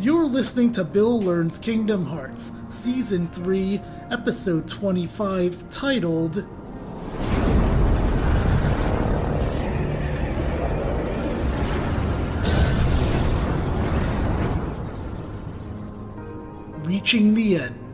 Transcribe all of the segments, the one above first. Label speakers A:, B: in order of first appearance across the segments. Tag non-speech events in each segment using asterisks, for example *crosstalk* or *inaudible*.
A: You're listening to Bill Learns Kingdom Hearts, Season 3, Episode 25, titled Reaching the End.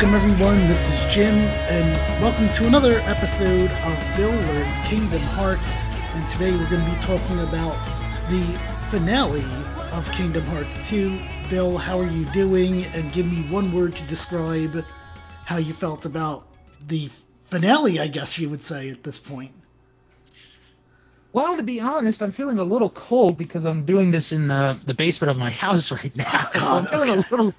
A: Welcome, everyone. This is Jim, and welcome to another episode of Bill Learns Kingdom Hearts. And today we're going to be talking about the finale of Kingdom Hearts 2. Bill, how are you doing? And give me one word to describe how you felt about the finale, I guess you would say at this point.
B: Well, to be honest, I'm feeling a little cold because I'm doing this in the, the basement of my house *laughs* right now. so I'm oh, feeling a little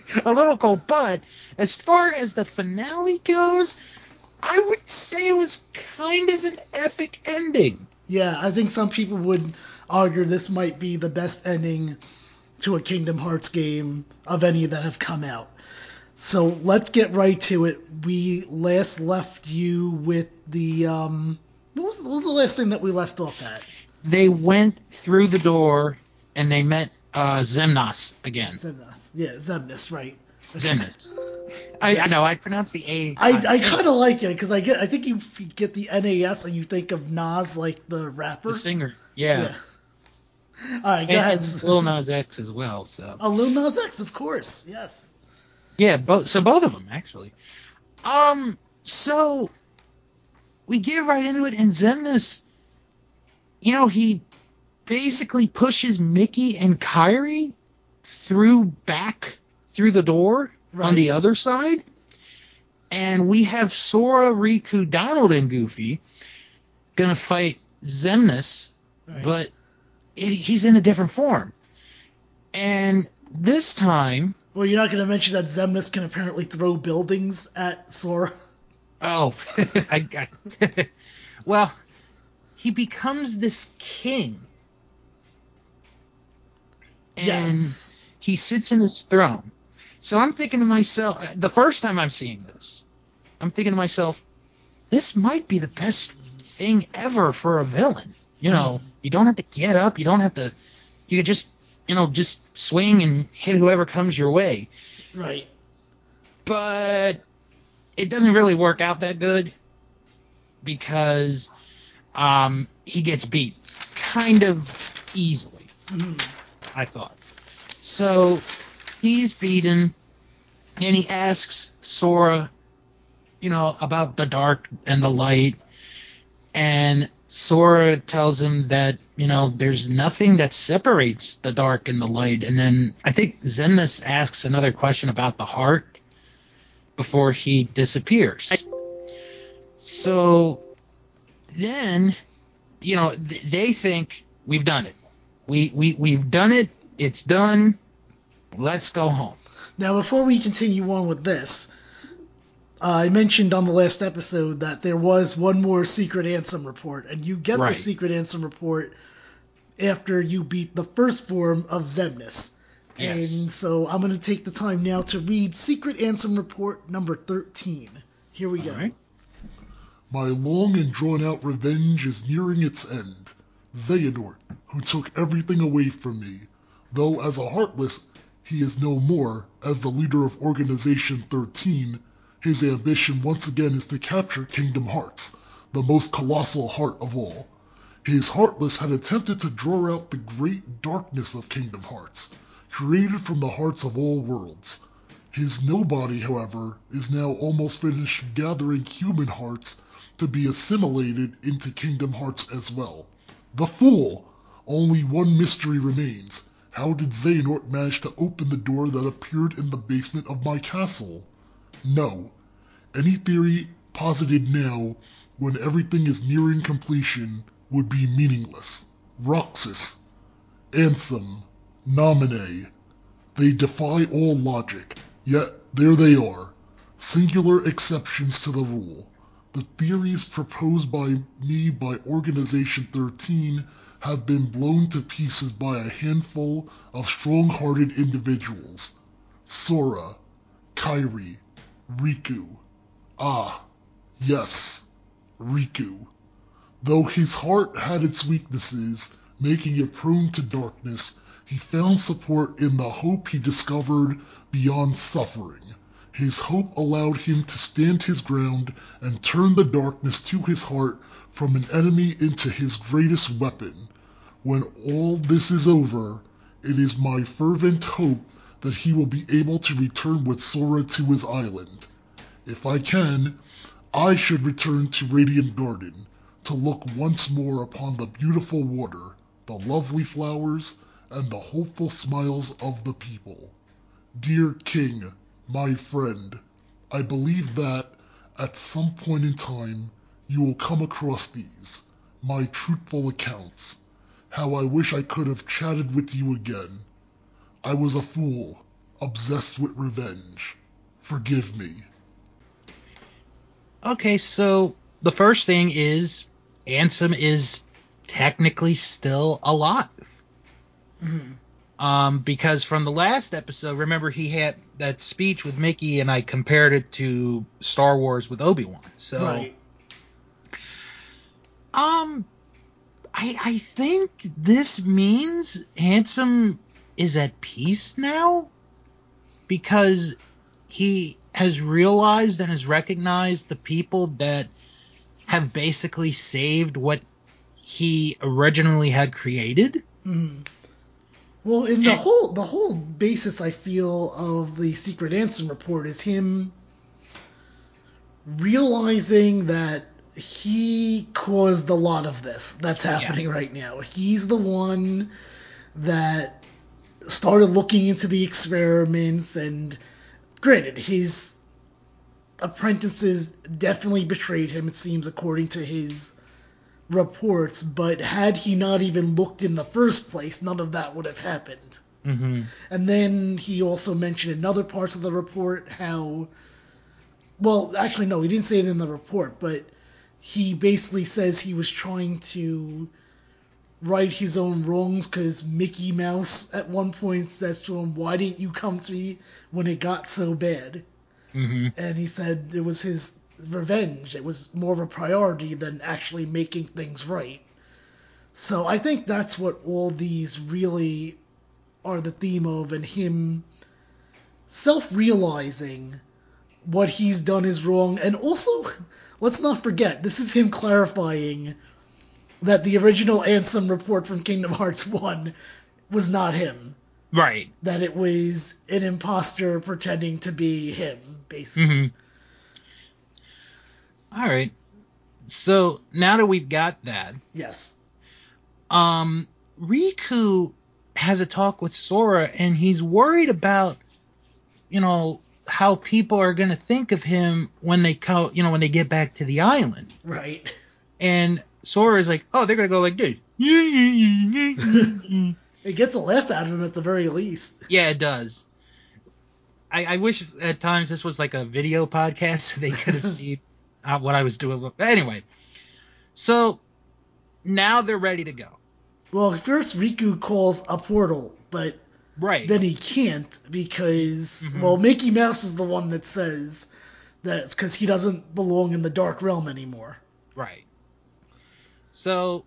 B: *laughs* a little cold. But as far as the finale goes, I would say it was kind of an epic ending.
A: Yeah, I think some people would argue this might be the best ending to a Kingdom Hearts game of any that have come out. So let's get right to it. We last left you with the um, what was, what was the last thing that we left off at?
B: They went through the door and they met uh, Xemnas again.
A: Xemnas, yeah, Zemnis, right?
B: Zemnis. I, I know I pronounce the A.
A: I, I kind of like it because I get I think you f- get the NAS and you think of Nas like the rapper,
B: the singer. Yeah.
A: Yeah. All right, go
B: And,
A: ahead.
B: and *laughs* Lil Nas X as well. So
A: Oh, Lil Nas X, of course. Yes.
B: yeah, both. So both of them actually. Um. So we get right into it, and Zemnis, you know, he basically pushes Mickey and Kairi through back through the door on the other side. And we have Sora, Riku, Donald, and Goofy gonna fight Zemnis,
A: Right.
B: but it, he's in a different form. And this time,
A: Well, you're not going to mention that Zemnis can apparently throw buildings at Sora.
B: oh, *laughs* I got. *laughs* well, he becomes this king. And
A: Yes.
B: he sits in his throne. So I'm thinking to myself, the first time I'm seeing this, I'm thinking to myself, this might be the best thing ever for a villain. You know, you don't have to get up, you don't have to, you could just, you know, just swing and hit whoever comes your way.
A: Right.
B: But it doesn't really work out that good because um, he gets beat kind of easily.
A: Mhm.
B: I thought. So he's beaten, and he asks Sora, you know, about the dark and the light, and Sora tells him that you know there's nothing that separates the dark and the light, and then I think Zemnis asks another question about the heart before he disappears. So then, you know, th- they think we've done it. We we we've done it. It's done. Let's go home.
A: Now, before we continue on with this, uh, I mentioned on the last episode that there was one more secret Ansem report, and you get the secret Ansem report after you beat the first form of Zemnis.
B: Yes.
A: And so I'm going to take the time now to read Secret Ansem Report number 13. Here we go.
B: All right.
C: My long and drawn out revenge is nearing its end. Xehanort, who took everything away from me, though as a Heartless, he is no more, as the leader of Organization 13, his ambition once again is to capture Kingdom Hearts, the most colossal heart of all. His Heartless had attempted to draw out the great darkness of Kingdom Hearts, created from the hearts of all worlds. His nobody, however, is now almost finished gathering human hearts to be assimilated into Kingdom Hearts as well. The fool! Only one mystery remains. How did Xehanort manage to open the door that appeared in the basement of my castle? No. Any theory posited now, when everything is nearing completion, would be meaningless. Roxas, Ansem, Naminé. They defy all logic. Yet there they are, singular exceptions to the rule. The theories proposed by me by Organization 13 have been blown to pieces by a handful of strong-hearted individuals. Sora, Kairi, Riku. Ah, yes, Riku. Though his heart had its weaknesses, making it prone to darkness, he found support in the hope he discovered beyond suffering. His hope allowed him to stand his ground and turn the darkness to his heart from an enemy into his greatest weapon. When all this is over, it is my fervent hope that he will be able to return with Sora to his island. If I can, I should return to Radiant Garden to look once more upon the beautiful water, the lovely flowers, and the hopeful smiles of the people. Dear King, my friend, I believe that, at some point in time, you will come across these, my truthful accounts. How I wish I could have chatted with you again. I was a fool, obsessed with revenge. Forgive me.
B: Okay, so the first thing is Ansem is technically still alive.
A: Mhm.
B: Um, because from the last episode, remember he had that speech with Mickey, and I compared it to Star Wars with Obi Wan. So,
A: Right.
B: um, I I think this means Ansem is at peace now because he has realized and has recognized the people that have basically saved what he originally had created.
A: Mhm. Well, in the whole the whole basis, I feel of the Secret Ansem report is him realizing that he caused a lot of this that's happening right now. He's the one that started looking into the experiments, and granted, his apprentices definitely betrayed him. It seems, according to his reports, but had he not even looked in the first place, none of that would have happened.
B: Mm-hmm.
A: And then he also mentioned in other parts of the report how, well, actually, no, he didn't say it in the report, but he basically says he was trying to right his own wrongs because Mickey Mouse at one point says to him, Why didn't you come to me when it got so bad?
B: Mm-hmm.
A: and he said it was his revenge. It was more of a priority than actually making things right. So I think that's what all these really are the theme of, and him self realizing what he's done is wrong. And also, let's not forget, this is him clarifying that the original Ansem report from Kingdom Hearts 1 was not him.
B: Right.
A: That it was an imposter pretending to be him, basically.
B: Mm-hmm. All right. So now that we've got that,
A: Yes.
B: um, Riku has a talk with Sora, and he's worried about, you know, how people are gonna think of him when they come, you know, when they get back to the island.
A: Right.
B: And Sora is like, oh, they're gonna go like dude. *laughs*
A: It gets a laugh out of him at the very least.
B: Yeah, it does. I, I wish at times this was like a video podcast *laughs* so they could have *laughs* seen uh, what I was doing. Anyway, so now they're ready to go.
A: Well, first Riku calls a portal, but
B: Right.
A: then he can't because,
B: Mhm.
A: well, Mickey Mouse is the one that says that it's because he doesn't belong in the Dark Realm anymore.
B: Right. So,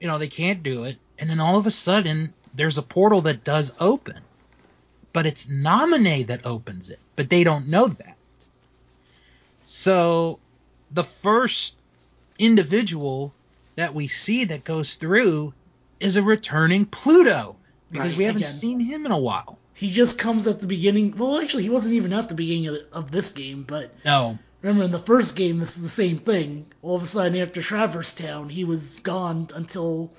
B: you know, they can't do it. And then all of a sudden, there's a portal that does open. But it's Naminé that opens it. But they don't know that. So, the first individual that we see that goes through is a returning Pluto. Because
A: Right,
B: we haven't
A: again.
B: seen him in a while.
A: He just comes at the beginning. Well, actually, he wasn't even at the beginning of, of this game, but
B: No.
A: remember in the first game, this is the same thing. All of a sudden, after Traverse Town, he was gone until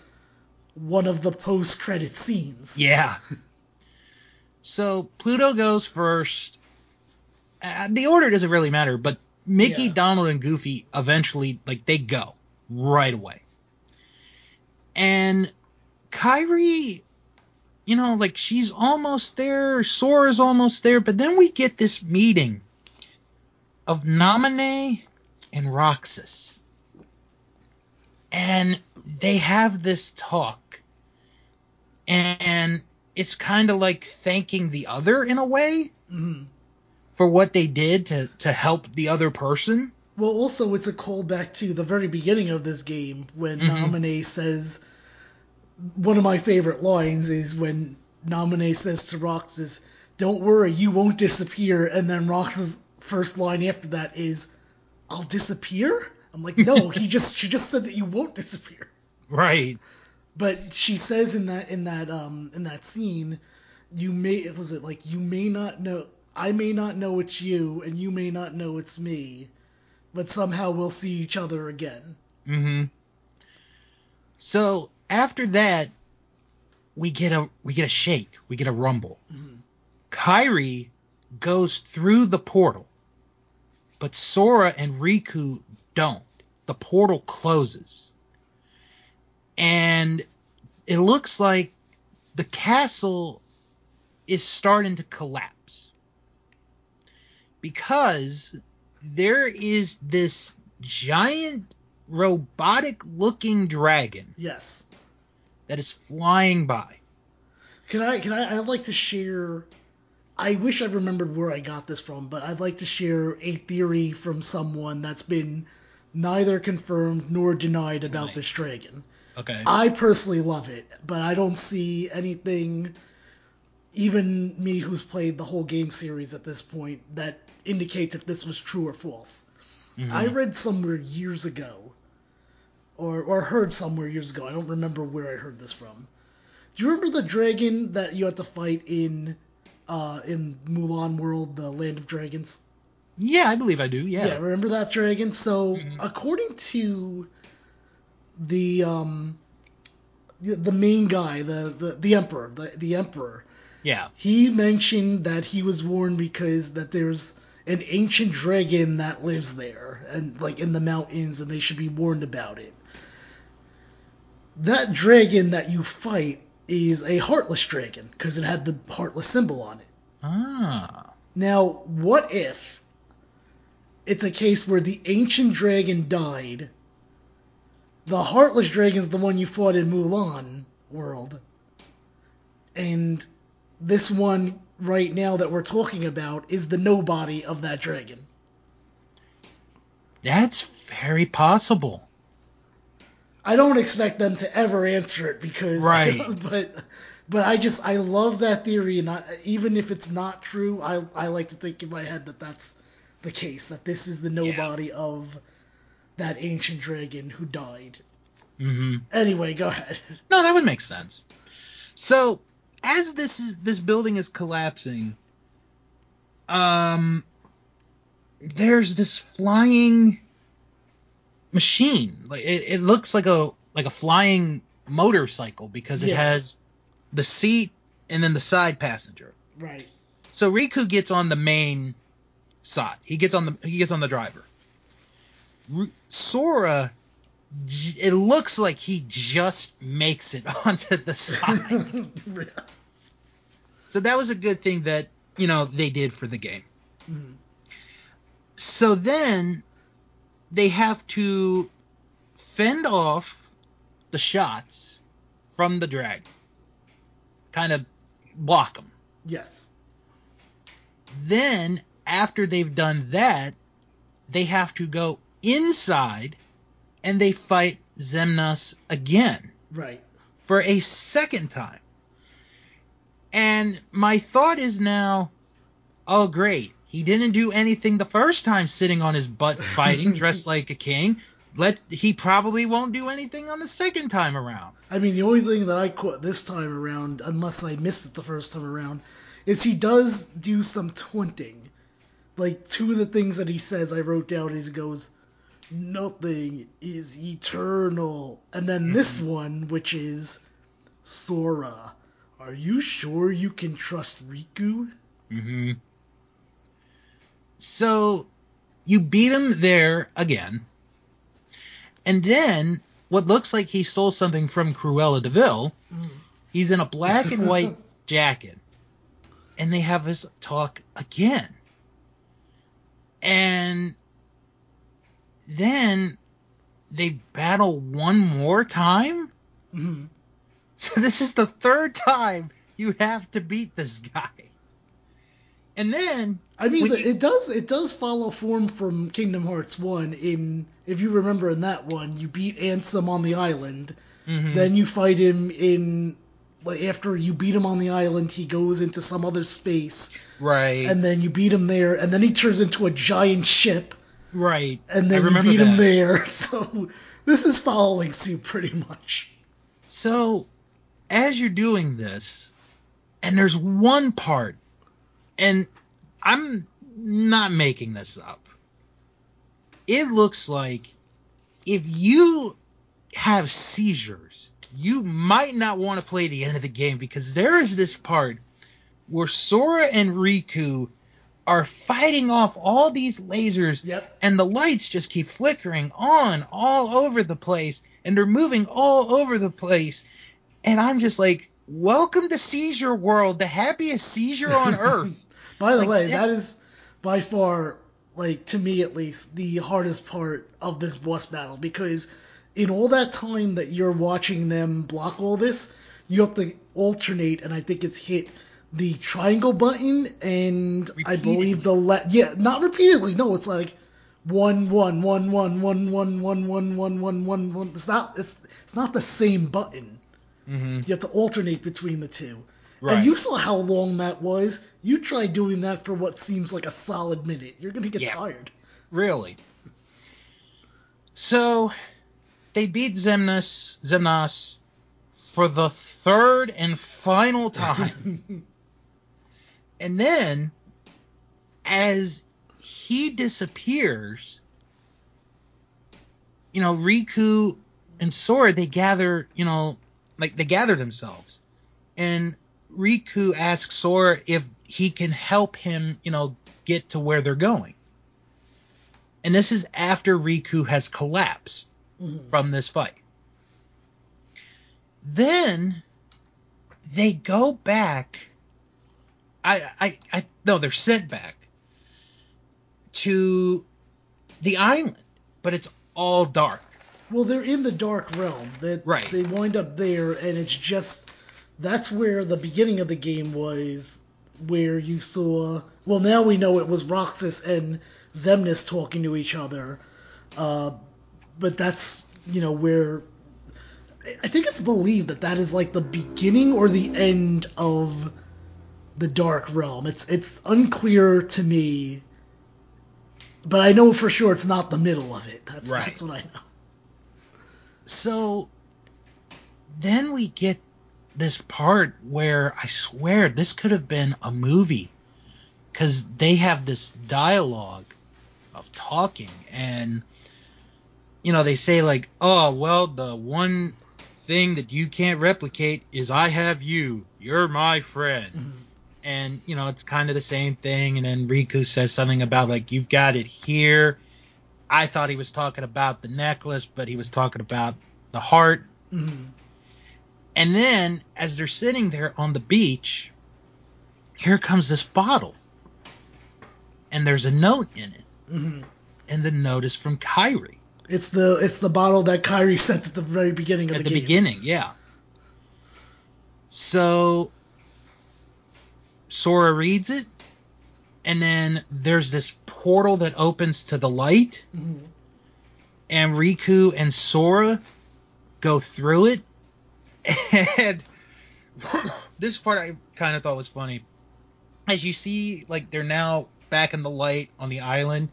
A: one of the post-credit scenes.
B: Yeah. so Pluto goes first. Uh, the order doesn't really matter, but Mickey,
A: Yeah.
B: Donald, and Goofy eventually, like, they go right away. And Kairi you know, like she's almost there, Sora's almost there, but then we get this meeting of Naminé and Roxas. And they have this talk. And it's kind of like thanking the other in a way
A: Mhm.
B: For what they did to, to help the other person.
A: Well, also it's a callback to the very beginning of this game when
B: Mhm.
A: Naminé says one of my favorite lines is when Naminé says to Roxas, "Don't worry, you won't disappear," and then Roxas' first line after that is, "I'll disappear." I'm like, no, he *laughs* just she just said that you won't disappear.
B: Right.
A: But she says in that in that um in that scene, you may it was it like you may not know I may not know it's you and you may not know it's me, but somehow we'll see each other again.
B: Mm-hmm. So after that, we get a we get a shake, we get a rumble.
A: Mhm.
B: Kairi goes through the portal, but Sora and Riku don't. The portal closes, and it looks like the castle is starting to collapse because there is this giant robotic looking dragon
A: Yes.
B: that is flying by.
A: Can I can I I'd like to share I wish I remembered where I got this from, but I'd like to share a theory from someone that's been neither confirmed nor denied about
B: Right.
A: this dragon.
B: Okay.
A: I personally love it, but I don't see anything, even me who's played the whole game series at this point, that indicates if this was true or false.
B: Mhm.
A: I read somewhere years ago, or or heard somewhere years ago. I don't remember where I heard this from. Do you remember the dragon that you had to fight in, uh, in Mulan World, the Land of Dragons?
B: yeah, I believe I do. Yeah.
A: Yeah, remember that dragon? So
B: Mhm.
A: according to the um the, the main guy, the, the the emperor, the the emperor,
B: Yeah.
A: he mentioned that he was warned because that there's an ancient dragon that lives there and like in the mountains and they should be warned about it. That dragon that you fight is a heartless dragon because it had the heartless symbol on it.
B: Ah.
A: Now, what if it's a case where the ancient dragon died, the heartless dragon's the one you fought in Mulan world, and this one right now that we're talking about is the nobody of that dragon?
B: That's very possible.
A: I don't expect them to ever answer it because,
B: Right. *laughs*
A: but but I just I love that theory, and I, even if it's not true, I I like to think in my head that that's the case, that this is the nobody of that ancient dragon who died.
B: Mm-hmm.
A: Anyway, go ahead.
B: No, that would make sense. So, as this is this building is collapsing, um, there's this flying machine. Like it, it looks like a like a flying motorcycle because it
A: Yeah.
B: has the seat and then the side passenger.
A: Right.
B: So Riku gets on the main side. He gets on the he gets on the driver. Sora, it looks like he just makes it *laughs* onto the side. *laughs* so that was a good thing that you know they did for the game.
A: Mhm.
B: So then they have to fend off the shots from the dragon, kind of block them.
A: yes.
B: Then, after they've done that, they have to go inside and they fight Xemnas again
A: Right.
B: for a second time. And my thought is now, oh great, he didn't do anything the first time sitting on his butt *laughs* fighting dressed like a king. Let he probably won't do anything on the second time around.
A: I mean, the only thing that I caught this time around, unless I missed it the first time around, is he does do some taunting. Like, two of the things that he says I wrote down is he goes, Nothing is eternal. And then this one, which is, Sora, are you sure you can trust Riku?
B: Mm-hmm. So you beat him there again, and then what looks like he stole something from Cruella de Vil,
A: Mm.
B: He's in a black and white *laughs* jacket. And they have this talk again. And then they battle one more time?
A: hmm
B: So *laughs* this is the third time you have to beat this guy. And then
A: I mean,
B: you-
A: it does it does follow form from Kingdom Hearts one. In if you remember in that one, you beat Ansem on the island.
B: Mhm.
A: Then you fight him in like after you beat him on the island, he goes into some other space,
B: right,
A: and then you beat him there, and then he turns into a giant ship,
B: right.
A: and then you beat him there. *laughs* So this is following suit pretty much.
B: So, as you're doing this, and there's one part, and I'm not making this up. It looks like if you have seizures, you might not want to play the end of the game because there is this part where Sora and Riku are fighting off all these lasers
A: Yep.
B: and the lights just keep flickering on all over the place and they're moving all over the place. And i'm just like welcome to seizure world the happiest seizure on *laughs* earth.
A: By the
B: Like,
A: way, that is by far, like to me at least, the hardest part of this boss battle because in all that time that you're watching them block all this, you have to alternate, and I think it's hit the triangle button and I believe the le- yeah, not repeatedly. No, it's like one one one one one one one one one one one one. It's not it's it's not the same button.
B: mm-hmm.
A: You have to alternate between the two.
B: right
A: And you saw how long that was. You try doing that for what seems like a solid minute. You're gonna get
B: Yeah.
A: tired.
B: really so they beat zemnis Xemnas for the third and final time and then as he disappears you know riku and sora they gather you know like they gather themselves. And riku asks sora if he can help him you know get to where they're going. And this is after riku has collapsed
A: Mhm.
B: from this fight. Then they go back I, I, I, no, they're sent back to the island, but it's all dark.
A: Well, they're in the dark realm. That
B: Right.
A: They wind up there, and it's just that's where the beginning of the game was, where you saw. Well, now we know it was Roxas and Zemnis talking to each other, uh, but that's you know where. I think it's believed that that is like the beginning or the end of the dark realm. It's it's unclear to me, but I know for sure it's not the middle of it. That's
B: Right.
A: that's what I know.
B: So then we get this part where I swear this could have been a movie because they have this dialogue of talking and you know they say like oh well the one thing that you can't replicate is i have you you're my friend
A: Mhm.
B: And you know it's kind of the same thing and then riku says something about like you've got it here i thought he was talking about the necklace but he was talking about the heart
A: Mhm.
B: and then as they're sitting there on the beach here comes this bottle and there's a note in it
A: Mhm.
B: and the note is from kairi
A: It's the it's the bottle that Kairi sent at the very beginning of the game
B: at
A: the,
B: the beginning, yeah. So Sora reads it, and then there's this portal that opens to the light,
A: Mhm.
B: and Riku and Sora go through it. *laughs* And this part I kind of thought was funny. As you see, like they're now back in the light on the island,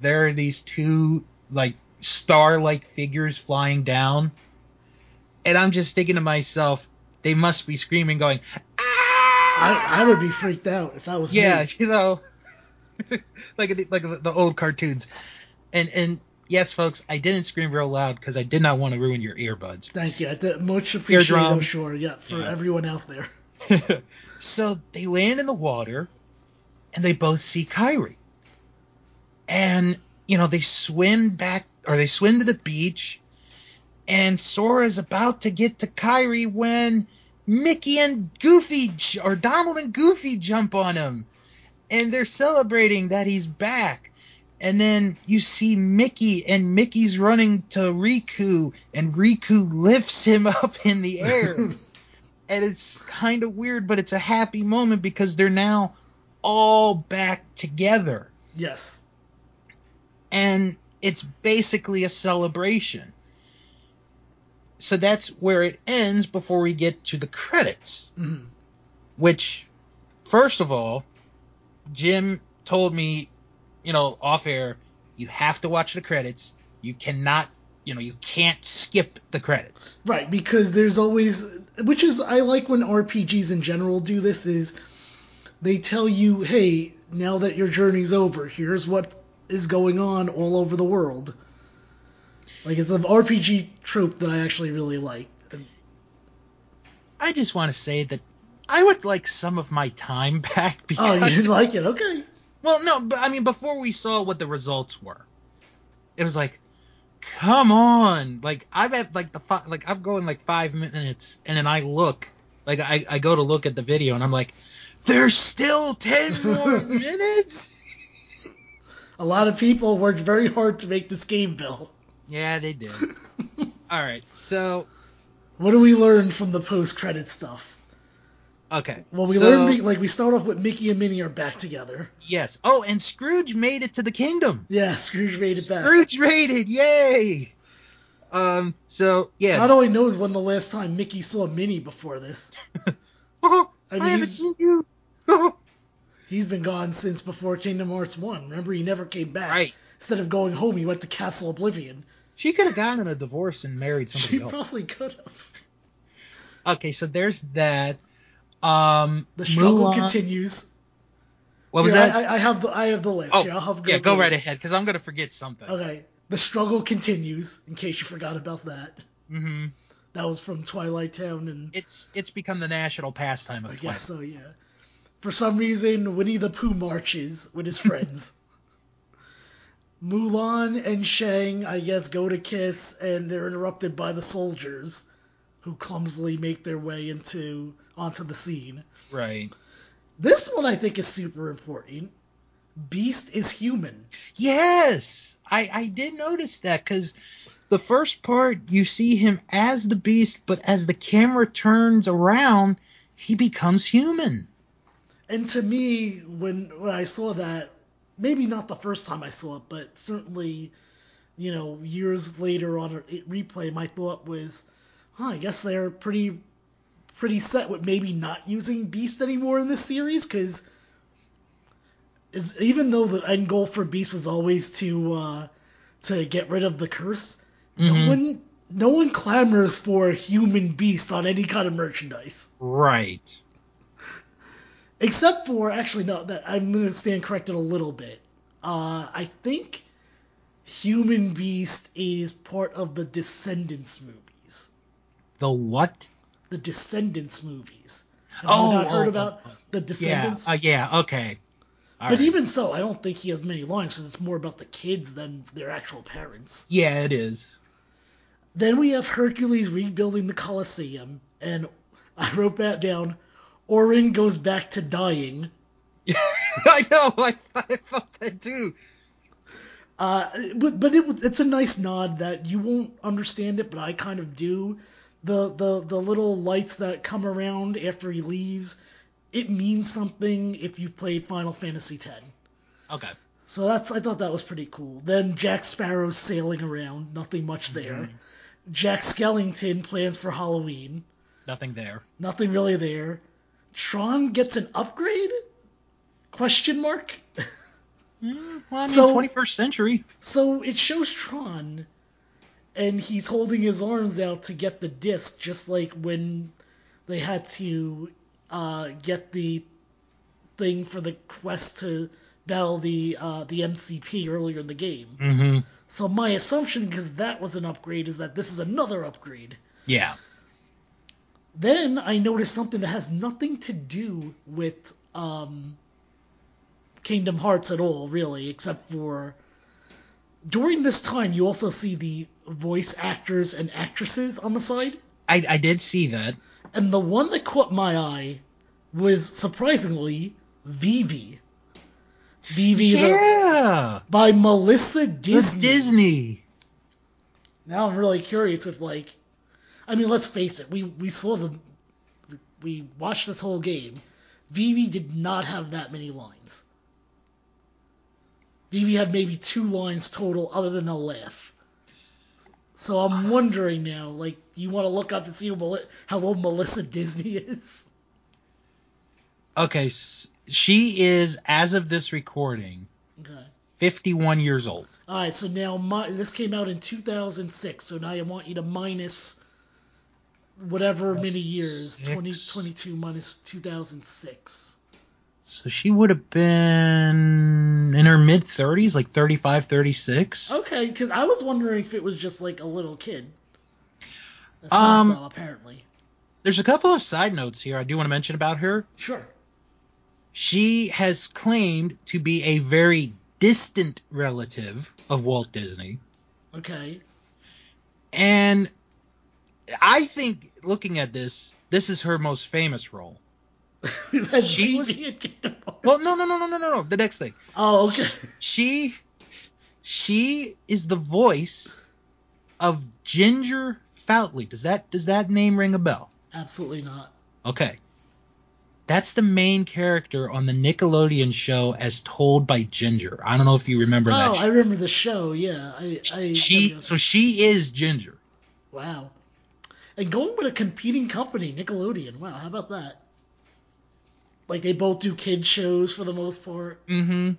B: there are these two like star-like figures flying down, and I'm just thinking to myself, they must be screaming, going,
A: I, I would be freaked out if that was
B: yeah,
A: me.
B: you know, *laughs* like like the old cartoons, and and yes, folks, I didn't scream real loud because I did not want to ruin your earbuds.
A: Thank you. I did, much appreciated. I'm sure. Yeah, for
B: Yeah.
A: everyone out there. *laughs* *laughs*
B: so they land in the water, and they both see Kairi, and you know they swim back or they swim to the beach, and Sora's about to get to Kairi when Mickey and Goofy or Donald and Goofy jump on him, and they're celebrating that he's back. And then you see Mickey, and Mickey's running to Riku, and Riku lifts him *laughs* up in the air. *laughs* and it's kind of weird, but it's a happy moment because they're now all back together.
A: Yes.
B: And it's basically a celebration. So that's where it ends before we get to the credits.
A: Mhm.
B: Which, first of all, Jim told me, you know, off air, you have to watch the credits. You cannot, you know, you can't skip the credits.
A: Right, because there's always, which is I like when RPGs in general do this is they tell you, hey, now that your journey's over, here's what is going on all over the world. Like it's an RPG trope that I actually really like.
B: I just want to say that I would like some of my time *laughs* back
A: Oh,
B: because
A: you like it? Okay.
B: Well, no, but I mean, before we saw what the results were, it was like, come on, like I'm at like the fi- like I'm going like five minutes, and then I look, like I I go to look at the video, and I'm like, there's still ten *laughs* more minutes.
A: A lot of people worked very hard to make this game, Bill.
B: Yeah, they did. *laughs* All right, so
A: What do we learn from the post-credit stuff?
B: okay,
A: Well, we
B: so,
A: learned like we start off with Mickey and Minnie are back together.
B: yes. Oh, and Scrooge made it to the kingdom.
A: Yeah, Scrooge made it back.
B: Scrooge rated, yay! Um, so yeah.
A: Not only knows when the last time Mickey saw Minnie before this.
B: Oh, *laughs*
A: I
B: I, haven't seen you. *laughs*
A: He's been gone since before Kingdom Hearts 1. Remember, he never came back.
B: Right.
A: Instead of going home, he went to Castle Oblivion.
B: She could have gotten a divorce and married
A: She
B: somebody else.
A: She probably could have.
B: Okay, so there's that. Um,
A: The struggle
B: Mulan-
A: continues.
B: What was
A: Here,
B: that?
A: I, I have the I have the list.
B: oh,
A: Here, I'll have
B: yeah, go right ahead because I'm gonna forget something.
A: Okay. The struggle continues. In case you forgot about that,
B: Mm-hmm.
A: that was from Twilight Town, and
B: It's it's become the national pastime of
A: I
B: Twilight.
A: guess so. Yeah. For some reason, Winnie the Pooh marches with his friends. *laughs* Mulan and Shang, I guess, go to kiss, and they're interrupted by the soldiers, who clumsily make their way into onto the scene.
B: Right.
A: This one I think is super important. Beast is human.
B: Yes, I I did notice that because the first part you see him as the beast, but as the camera turns around, he becomes human.
A: And to me, when when I saw that, maybe not the first time I saw it, but certainly, you know, years later on a replay, my thought was, huh, I guess they're pretty pretty set with maybe not using Beast anymore in this series, because is even though the end goal for Beast was always to uh, to get rid of the curse,
B: Mhm.
A: no one no one clamors for human Beast on any kind of merchandise.
B: Right.
A: Except for actually no, that I'm gonna stand corrected a little bit. Uh, I think Human Beast is part of the Descendants movies.
B: The what?
A: The Descendants movies. Have
B: Oh,
A: you not heard
B: oh,
A: about
B: oh,
A: the
B: Yeah.
A: Descendants?
B: Uh, yeah. Okay. All
A: but
B: right.
A: even so, I don't think he has many lines because it's more about the kids than their actual parents.
B: yeah, it is.
A: Then we have Hercules rebuilding the Colosseum, and I wrote that down. Auron goes back to dying. *laughs*
B: I know. I, I felt that too.
A: Uh, but but it, it's a nice nod that you won't understand it, but I kind of do. The the the little lights that come around after he leaves, it means something if you've played Final Fantasy X.
B: Okay.
A: So that's I thought that was pretty cool. Then Jack Sparrow sailing around, nothing much there. Jack Skellington plans for Halloween,
B: Nothing there.
A: nothing really there. Tron gets an upgrade? Question mark. *laughs*
B: Mm, well, I mean,
A: So-
B: 21st century.
A: So it shows Tron, and he's holding his arms out to get the disc, just like when they had to uh, get the thing for the quest to battle the uh, the MCP earlier in the game.
B: Mm-hmm.
A: So my assumption, because that was an upgrade, is that this is another upgrade.
B: Yeah.
A: Then I noticed something that has nothing to do with um, Kingdom Hearts at all, really, except for during this time you also see the voice actors and actresses on the side.
B: I, I did see that.
A: And the one that caught my eye was surprisingly Vivi. Vivi the,
B: yeah,
A: by Melissa Disney.
B: the Disney.
A: Now I'm really curious if like, I mean, let's face it, we we saw the, we watched this whole game. Vivi did not have that many lines. Vivi had maybe two lines total, other than a laugh. So I'm wondering now, like, you want to look up and see how old Melissa Disney is?
B: Okay, she is as of this recording
A: Okay.
B: 51 years old.
A: All right, so now my, this came out in 2006, so now I want you to minus whatever many years,
B: Six.
A: 2022 minus 2006.
B: So she would have been in her mid 30s, like 35, 36.
A: Okay, because I was wondering if it was just like a little kid. That's
B: Um,
A: though, apparently.
B: There's a couple of side notes here I do want to mention about her.
A: Sure.
B: She has claimed to be a very distant relative of Walt Disney.
A: Okay.
B: And I think looking at this, this is her most famous role. *laughs* She was-
A: Vivi and Kingdom Hearts.
B: Well, no, no, no, no, no, no, no. The next thing.
A: Oh, okay.
B: She she is the voice of Ginger Foutley. Does that does that name ring a bell?
A: Absolutely not.
B: Okay. That's the main character on the Nickelodeon show as told by Ginger. I don't know if you remember that.
A: Oh, I remember the show. Yeah, I. I
B: she so she is Ginger.
A: Wow. And going with a competing company, Nickelodeon. Wow, how about that? Like they both do kid shows for the most part.
B: Mm-hmm.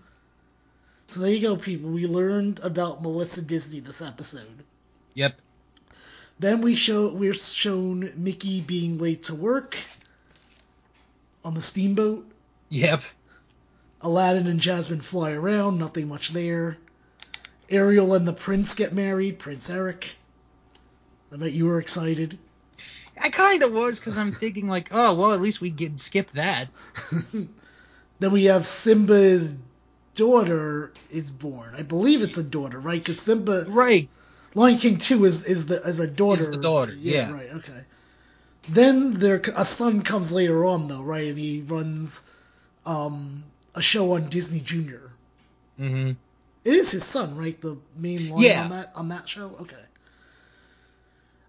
A: So there you go, people. We learned about Melissa Disney this episode.
B: Yep.
A: Then we show we're shown Mickey being late to work on the steamboat.
B: Yep.
A: Aladdin and Jasmine fly around, nothing much there. Ariel and the prince get married, Prince Eric. I bet you were excited.
B: I kind of was because I'm thinking like, oh well, at least we get skip that. *laughs*
A: Then we have Simba's daughter is born. I believe it's a daughter, right? Because Simba,
B: Right.
A: Lion King Two is is the is a daughter.
B: Is the daughter, yeah.
A: Right. Okay. Then there a son comes later on though, right? And he runs um, a show on Disney Junior.
B: Mm-hmm.
A: It is his son, right? The main line
B: Yeah.
A: on that on that show. Okay.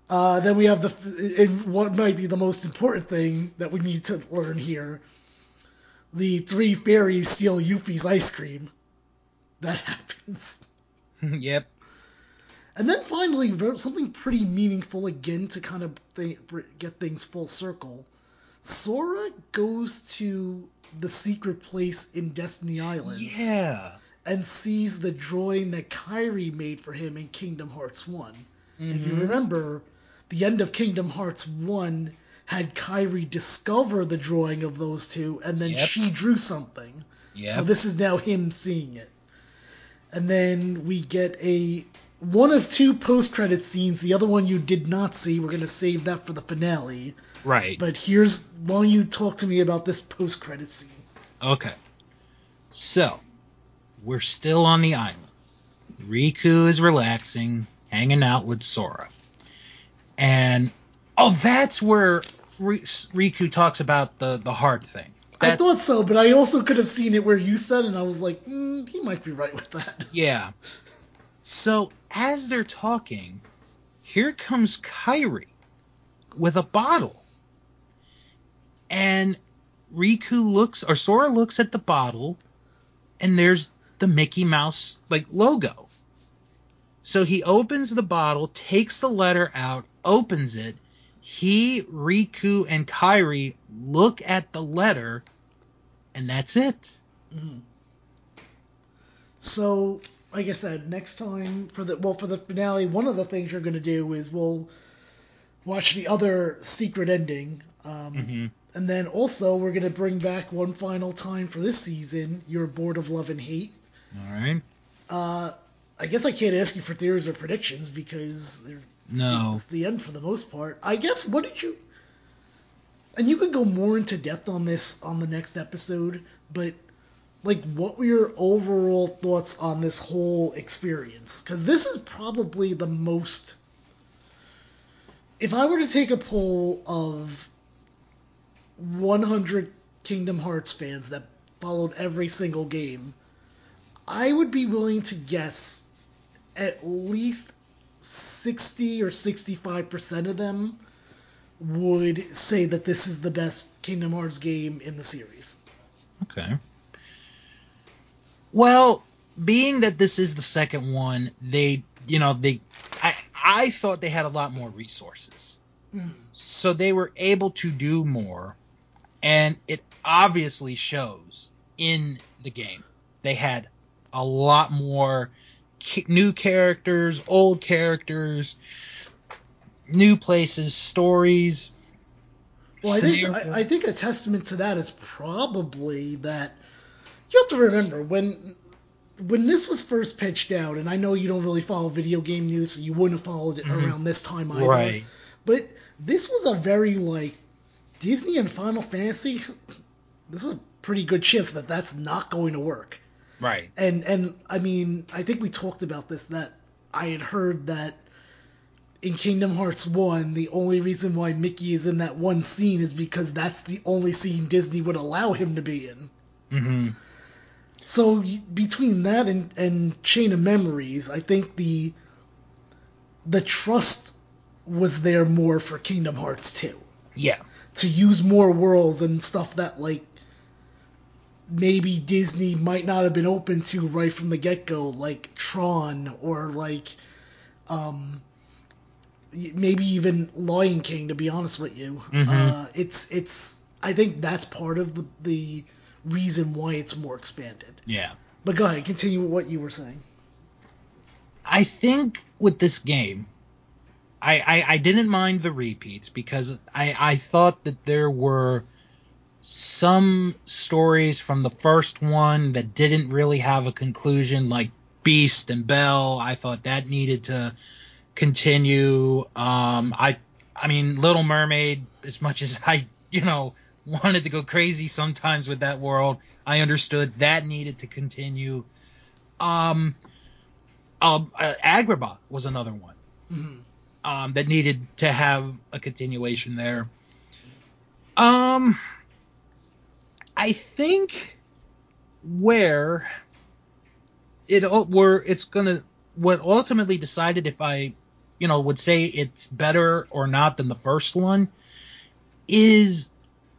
A: Uh, then we have the what might be the most important thing that we need to learn here. The three fairies steal Yuffie's ice cream. That *laughs* happens. *laughs*
B: yep.
A: And then finally, something pretty meaningful again to kind of th- get things full circle. Sora goes to the secret place in Destiny Islands
B: Yeah.
A: and sees the drawing that Kairi made for him in Kingdom Hearts one. If you
B: Mhm.
A: remember, the end of Kingdom Hearts 1 had Kairi discover the drawing of those two, and then
B: Yep.
A: she drew something.
B: Yep.
A: So this is now him seeing it. And then we get a one of two post-credit scenes. The other one you did not see. We're gonna save that for the finale.
B: right.
A: But here's why don't you talk to me about this post-credit scene?
B: Okay. So, we're still on the island. Riku is relaxing, hanging out with Sora. And, oh, that's where Riku talks about the, the heart thing.
A: I thought so, but I also could have seen it where you said, it, and I was like, mm, he might be right with that. *laughs*
B: Yeah. So, as they're talking, here comes Kairi with a bottle. And Riku looks, or Sora looks at the bottle, and there's the Mickey Mouse, like, logo. So he opens the bottle, takes the letter out, opens it. He, Riku, and Kairi look at the letter, and that's it.
A: Mhm. So, like I said, next time for the well for the finale, one of the things you're gonna do is we'll watch the other secret ending, um,
B: Mhm.
A: and then also we're gonna bring back one final time for this season. Your board of love and hate.
B: All right.
A: Uh, I guess I can't ask you for theories or predictions because they're, the-
B: No.
A: it's the end for the most part. I guess what did you? And you could go more into depth on this on the next episode, but like, what were your overall thoughts on this whole experience? Because this is probably the most if I were to take a poll of 100 Kingdom Hearts fans that followed every single game, I would be willing to guess at least 60 or 65% of them would say that this is the best Kingdom Hearts game in the series.
B: Okay. Well, being that this is the second one, they, you know, they, I, I thought they had a lot more resources.
A: Mm.
B: So they were able to do more, and it obviously shows in the game. They had a lot more new characters, old characters, new places, stories.
A: Well, I think. I, I think a testament to that is probably that you have to remember when when this was first pitched out, and I know you don't really follow video game news, so you wouldn't have followed it
B: Mhm.
A: around this time either.
B: right.
A: But this was a very like Disney and Final Fantasy. This is a pretty good chance that that's not going to work.
B: Right.
A: And and I mean, I think we talked about this that I had heard that in Kingdom Hearts 1, the only reason why Mickey is in that one scene is because that's the only scene Disney would allow him to be in.
B: Mm-hmm.
A: So between that and, and Chain of Memories, I think the the trust was there more for Kingdom Hearts 2
B: Yeah.
A: to use more worlds and stuff that like maybe Disney might not have been open to right from the get go, like Tron or like um maybe even Lion King. To be honest with you,
B: Mhm.
A: uh, it's it's I think that's part of the the reason why it's more expanded.
B: Yeah.
A: But go ahead, continue with what you were saying.
B: I think with this game, I, I, I didn't mind the repeats because I, I thought that there were some stories from the first one that didn't really have a conclusion, like Beast and Belle. I thought that needed to continue. Um, I I mean, Little Mermaid, as much as I you know wanted to go crazy sometimes with that world, I understood that needed to continue. Um, um, uh, Agrabah was another one
A: Mhm.
B: um, that needed to have a continuation there. Um, I think where it where it's gonna what ultimately decided if I, you know, would say it's better or not than the first one is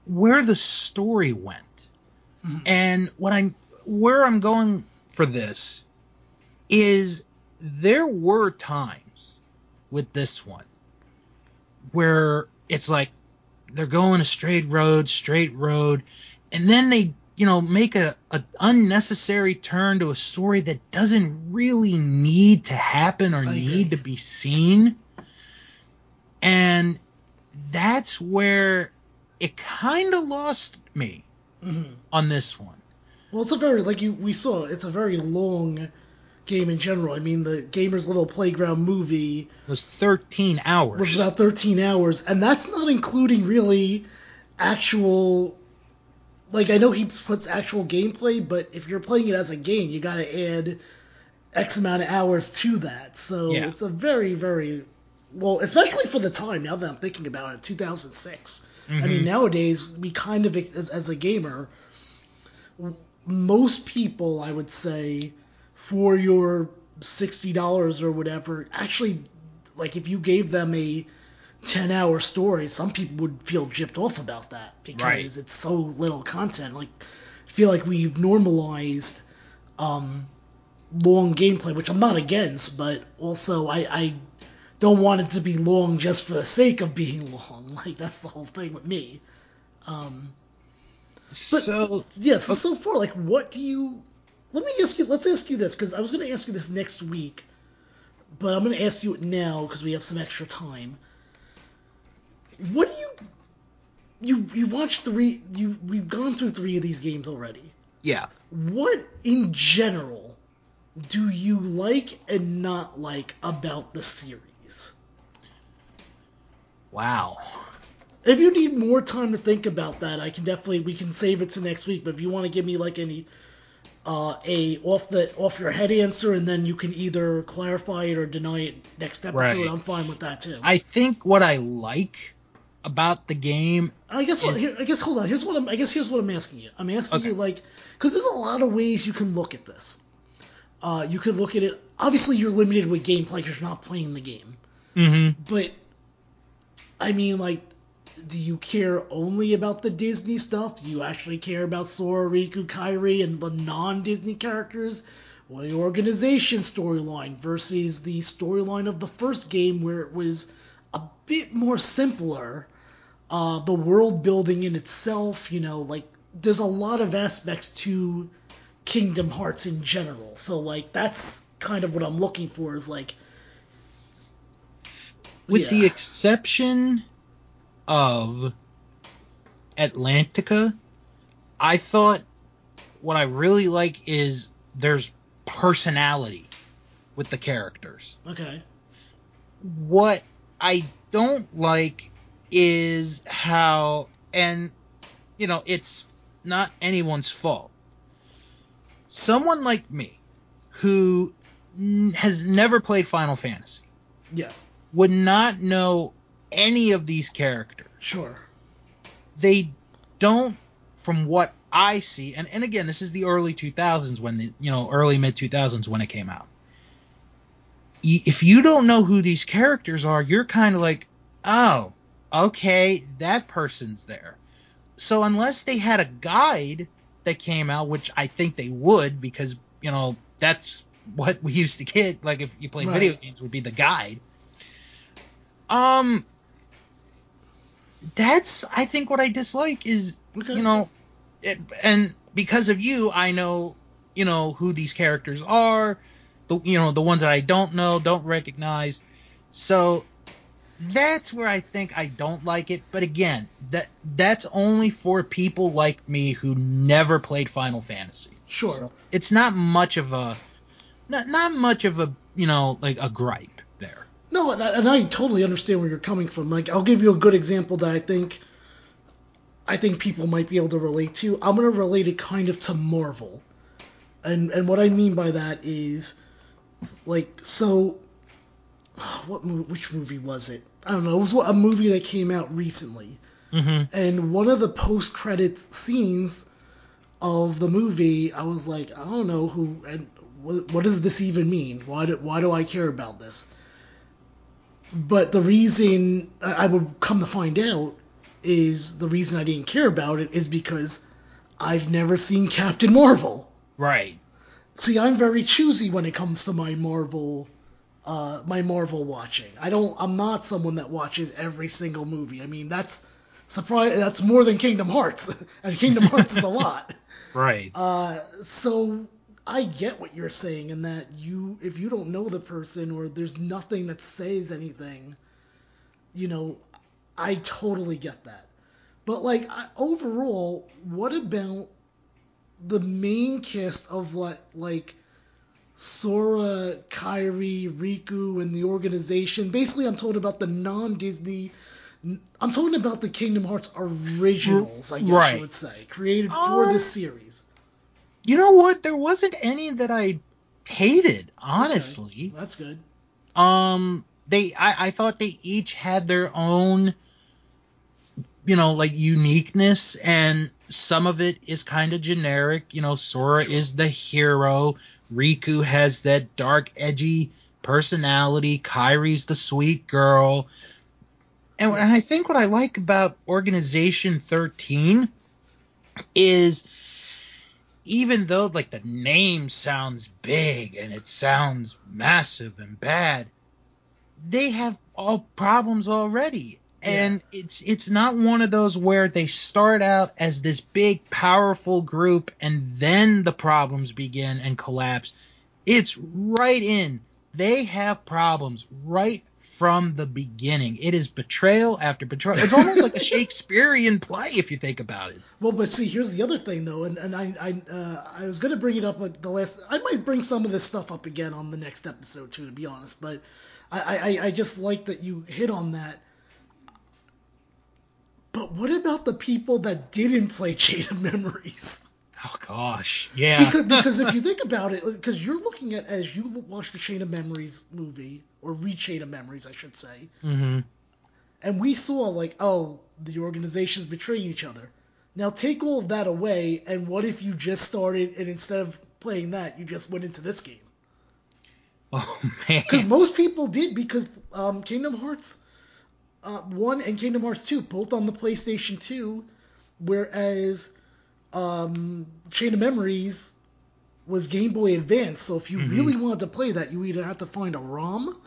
B: where the story went.
A: Mhm.
B: And what I'm where I'm going for this is there were times with this one where it's like they're going a straight road, straight road, and then they, you know, make a, a unnecessary turn to a story that doesn't really need to happen or
A: I agree.
B: need to be seen. And that's where it kind of lost me
A: Mhm.
B: on this one.
A: Well, it's a very like you we saw. It's a very long game in general. I mean, the Gamers Little Playground movie
B: was 13 hours.
A: was about 13 hours, and that's not including really actual. Like I know he puts actual gameplay, but if you're playing it as a game, you got to add X amount of hours to that. So
B: Yeah.
A: it's a very very well, especially for the time. Now that I'm thinking about it, 2006. I
B: Mhm.
A: mean, nowadays we kind of as, as a gamer, most people I would say for your sixty dollars or whatever, actually, like if you gave them a ten hour story, some people would feel gypped off about that because
B: Right.
A: it's so little content. Like, I feel like we've normalized um, long gameplay, which I'm not against, but also I, I don't want it to be long just for the sake of being *laughs* long. Like that's the whole thing with me. Um, but-
B: so
A: Yes. So far, like, what do you? Let me ask you. Let's ask you this because I was going to ask you this next week, but I'm going to ask you it now because we have some extra time. What do you? You you watched three. You we've gone through three of these games already.
B: yeah.
A: What in general do you like and not like about the series?
B: Wow.
A: If you need more time to think about that, I can definitely we can save it to next week. But if you want to give me like any uh, a off the off your head answer, and then you can either clarify it or deny it next episode.
B: Right.
A: I'm fine with that too.
B: I think what I like about the game
A: I guess what,
B: is-
A: I guess hold on. Here's what I'm. I guess here's what I'm asking you. I'm asking
B: Okay.
A: you like because there's a lot of ways you can look at this. Uh, you could look at it. Obviously, you're limited with gameplay because you're not playing the game.
B: Mm-hmm.
A: But I mean, like, do you care only about the Disney stuff? Do you actually care about Sora, Riku, Kairi, and the non-Disney characters? Or the organization storyline versus the storyline of the first game, where it was a bit more simpler. Uh, the world building in itself, you know, like there's a lot of aspects to Kingdom Hearts in general. So like that's kind of what I'm looking for is like
B: with the exception of Atlantica, I thought what I really like is there's personality with the characters.
A: okay.
B: What I don't like is how, and you know, it's not anyone's fault. Someone like me, who n- has never played Final Fantasy,
A: Yeah,
B: would not know any of these characters.
A: sure.
B: They don't, from what I see, and, and again, this is the early 2000s when the, you know, early mid 2000s when it came out. Y- If you don't know who these characters are, you're kind of like, oh, okay, that person's there. So unless they had a guide that came out, which I think they would, because you know that's what we used to get. Like if you play
A: Right.
B: video games, would be the guide. Um, that's I think what I dislike is
A: Okay.
B: you know, it, and because of you, I know you know who these characters are. The you know the ones that I don't know, don't recognize. So that's where I think I don't like it. But again, that that's only for people like me who never played Final Fantasy.
A: Sure.
B: So it's not much of a not not much of a you know like a gripe there.
A: No, and I, and I totally understand where you're coming from. Like, I'll give you a good example that I think, I think people might be able to relate to. I'm gonna relate it kind of to Marvel, and and what I mean by that is, like, so, what mo- which movie was it? I don't know. It was a movie that came out recently,
B: Mm-hmm.
A: and one of the post credit scenes of the movie, I was like, I don't know who and what, what does this even mean? Why do, why do I care about this? But the reason I would come to find out is the reason I didn't care about it is because I've never seen Captain Marvel.
B: Right.
A: See, I'm very choosy when it comes to my Marvel, uh, my Marvel watching. I don't. I'm not someone that watches every single movie. I mean, that's surprise. That's more than Kingdom Hearts, *laughs* and Kingdom Hearts is a lot. *laughs*
B: Right.
A: Uh, so I get what you're saying in that you, if you don't know the person or there's nothing that says anything, you know, I totally get that. But like I, overall, what about the main cast of what like Sora, Kairi, Riku, and the organization? Basically, I'm talking about the non-Disney. I'm talking about the Kingdom Hearts originals, I guess
B: Right.
A: you would say, created for
B: Um,
A: this series.
B: You know what? There wasn't any that I hated, honestly.
A: Okay, that's good.
B: Um, they I, I thought they each had their own, you know, like uniqueness, and some of it is kind of generic. You know, Sora
A: Sure.
B: is the hero. Riku has that dark, edgy personality. Kairi's the sweet girl. And, and I think what I like about Organization 13 is even though like the name sounds big and it sounds massive and bad, they have all problems already. And it's it's not one of those where they start out as this big powerful group and then the problems begin and collapse. It's right in. They have problems right from the beginning. It is betrayal after betrayal. It's almost like a *laughs* Shakespearean play if you think about it.
A: Well, but see, here's the other thing though, and, and I I uh, I was gonna bring it up at the last. I might bring some of this stuff up again on the next episode too, to be honest. But I I, I just like that you hit on that. But what about the people that didn't play *laughs* Chain of Memories?
B: Oh gosh, yeah.
A: Because, because if you think about it, because you're looking at as you watch the Chain of Memories movie or read Chain of Memories, I should say,
B: hmm
A: and we saw like, oh, the organizations betraying each other. Now take all of that away, and what if you just started and instead of playing that, you just went into this game?
B: Oh *laughs* man.
A: Because most people did because um, Kingdom Hearts uh, 1 and Kingdom Hearts 2 both on the PlayStation 2, whereas um, Chain of Memories was Game Boy Advance. So if you
B: Mhm.
A: really wanted to play that, you either had to find a ROM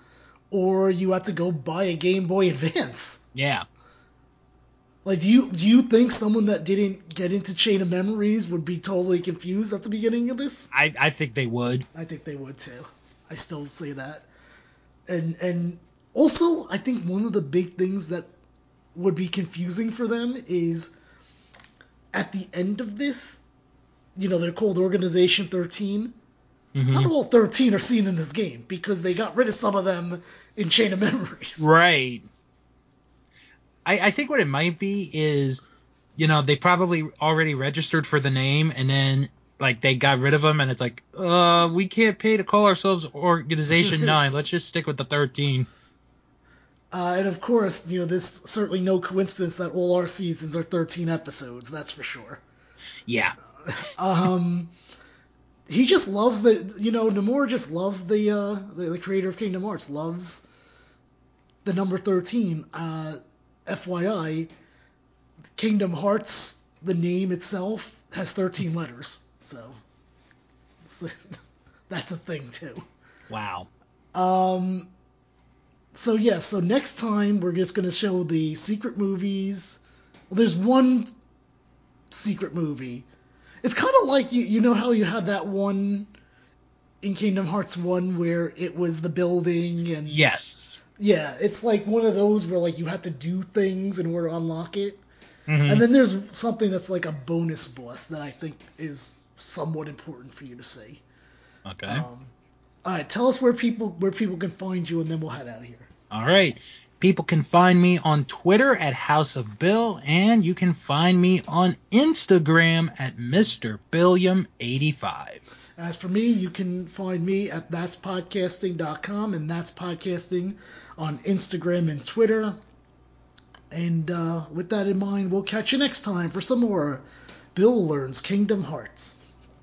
A: or you had to go buy a Game Boy Advance.
B: Yeah.
A: Like, do you do you think someone that didn't get into Chain of Memories would be totally confused at the beginning of this?
B: I I think they would.
A: I think they would too. I still say that. And and also I think one of the big things that would be confusing for them is at the end of this, you know, they're called Organization 13.
B: Mhm.
A: Not all 13 are seen in this game because they got rid of some of them in Chain of Memories. *laughs*
B: Right. I, I think what it might be is, you know, they probably already registered for the name and then like they got rid of them and it's like, uh, we can't pay to call ourselves Organization *laughs* Nine. Let's just stick with the thirteen.
A: Uh, and of course, you know, this certainly no coincidence that all our seasons are 13 episodes, that's for sure.
B: Yeah. *laughs*
A: Um, he just loves the, you know, Nomura just loves the, uh, the, the creator of Kingdom Hearts loves the number 13. Uh, FYI, Kingdom Hearts, the name itself, has 13 letters, so, so *laughs* that's a thing too.
B: Wow.
A: Um, so yeah, so next time we're just gonna show the secret movies. Well, there's one secret movie. It's kind of like you, you know how you had that one in Kingdom Hearts one where it was the building and
B: Yes.
A: yeah, it's like one of those where like you have to do things in order to unlock it.
B: Mhm.
A: And then there's something that's like a bonus boss that I think is somewhat important for you to see.
B: okay.
A: Um, all right, tell us where people where people can find you, and then we'll head out of here.
B: All right. People can find me on Twitter at House of Bill, and you can find me on Instagram at Mr. Billiam85.
A: As for me, you can find me at that'spodcasting.com and that's podcasting on Instagram and Twitter. And uh, with that in mind, we'll catch you next time for some more Bill Learns Kingdom Hearts.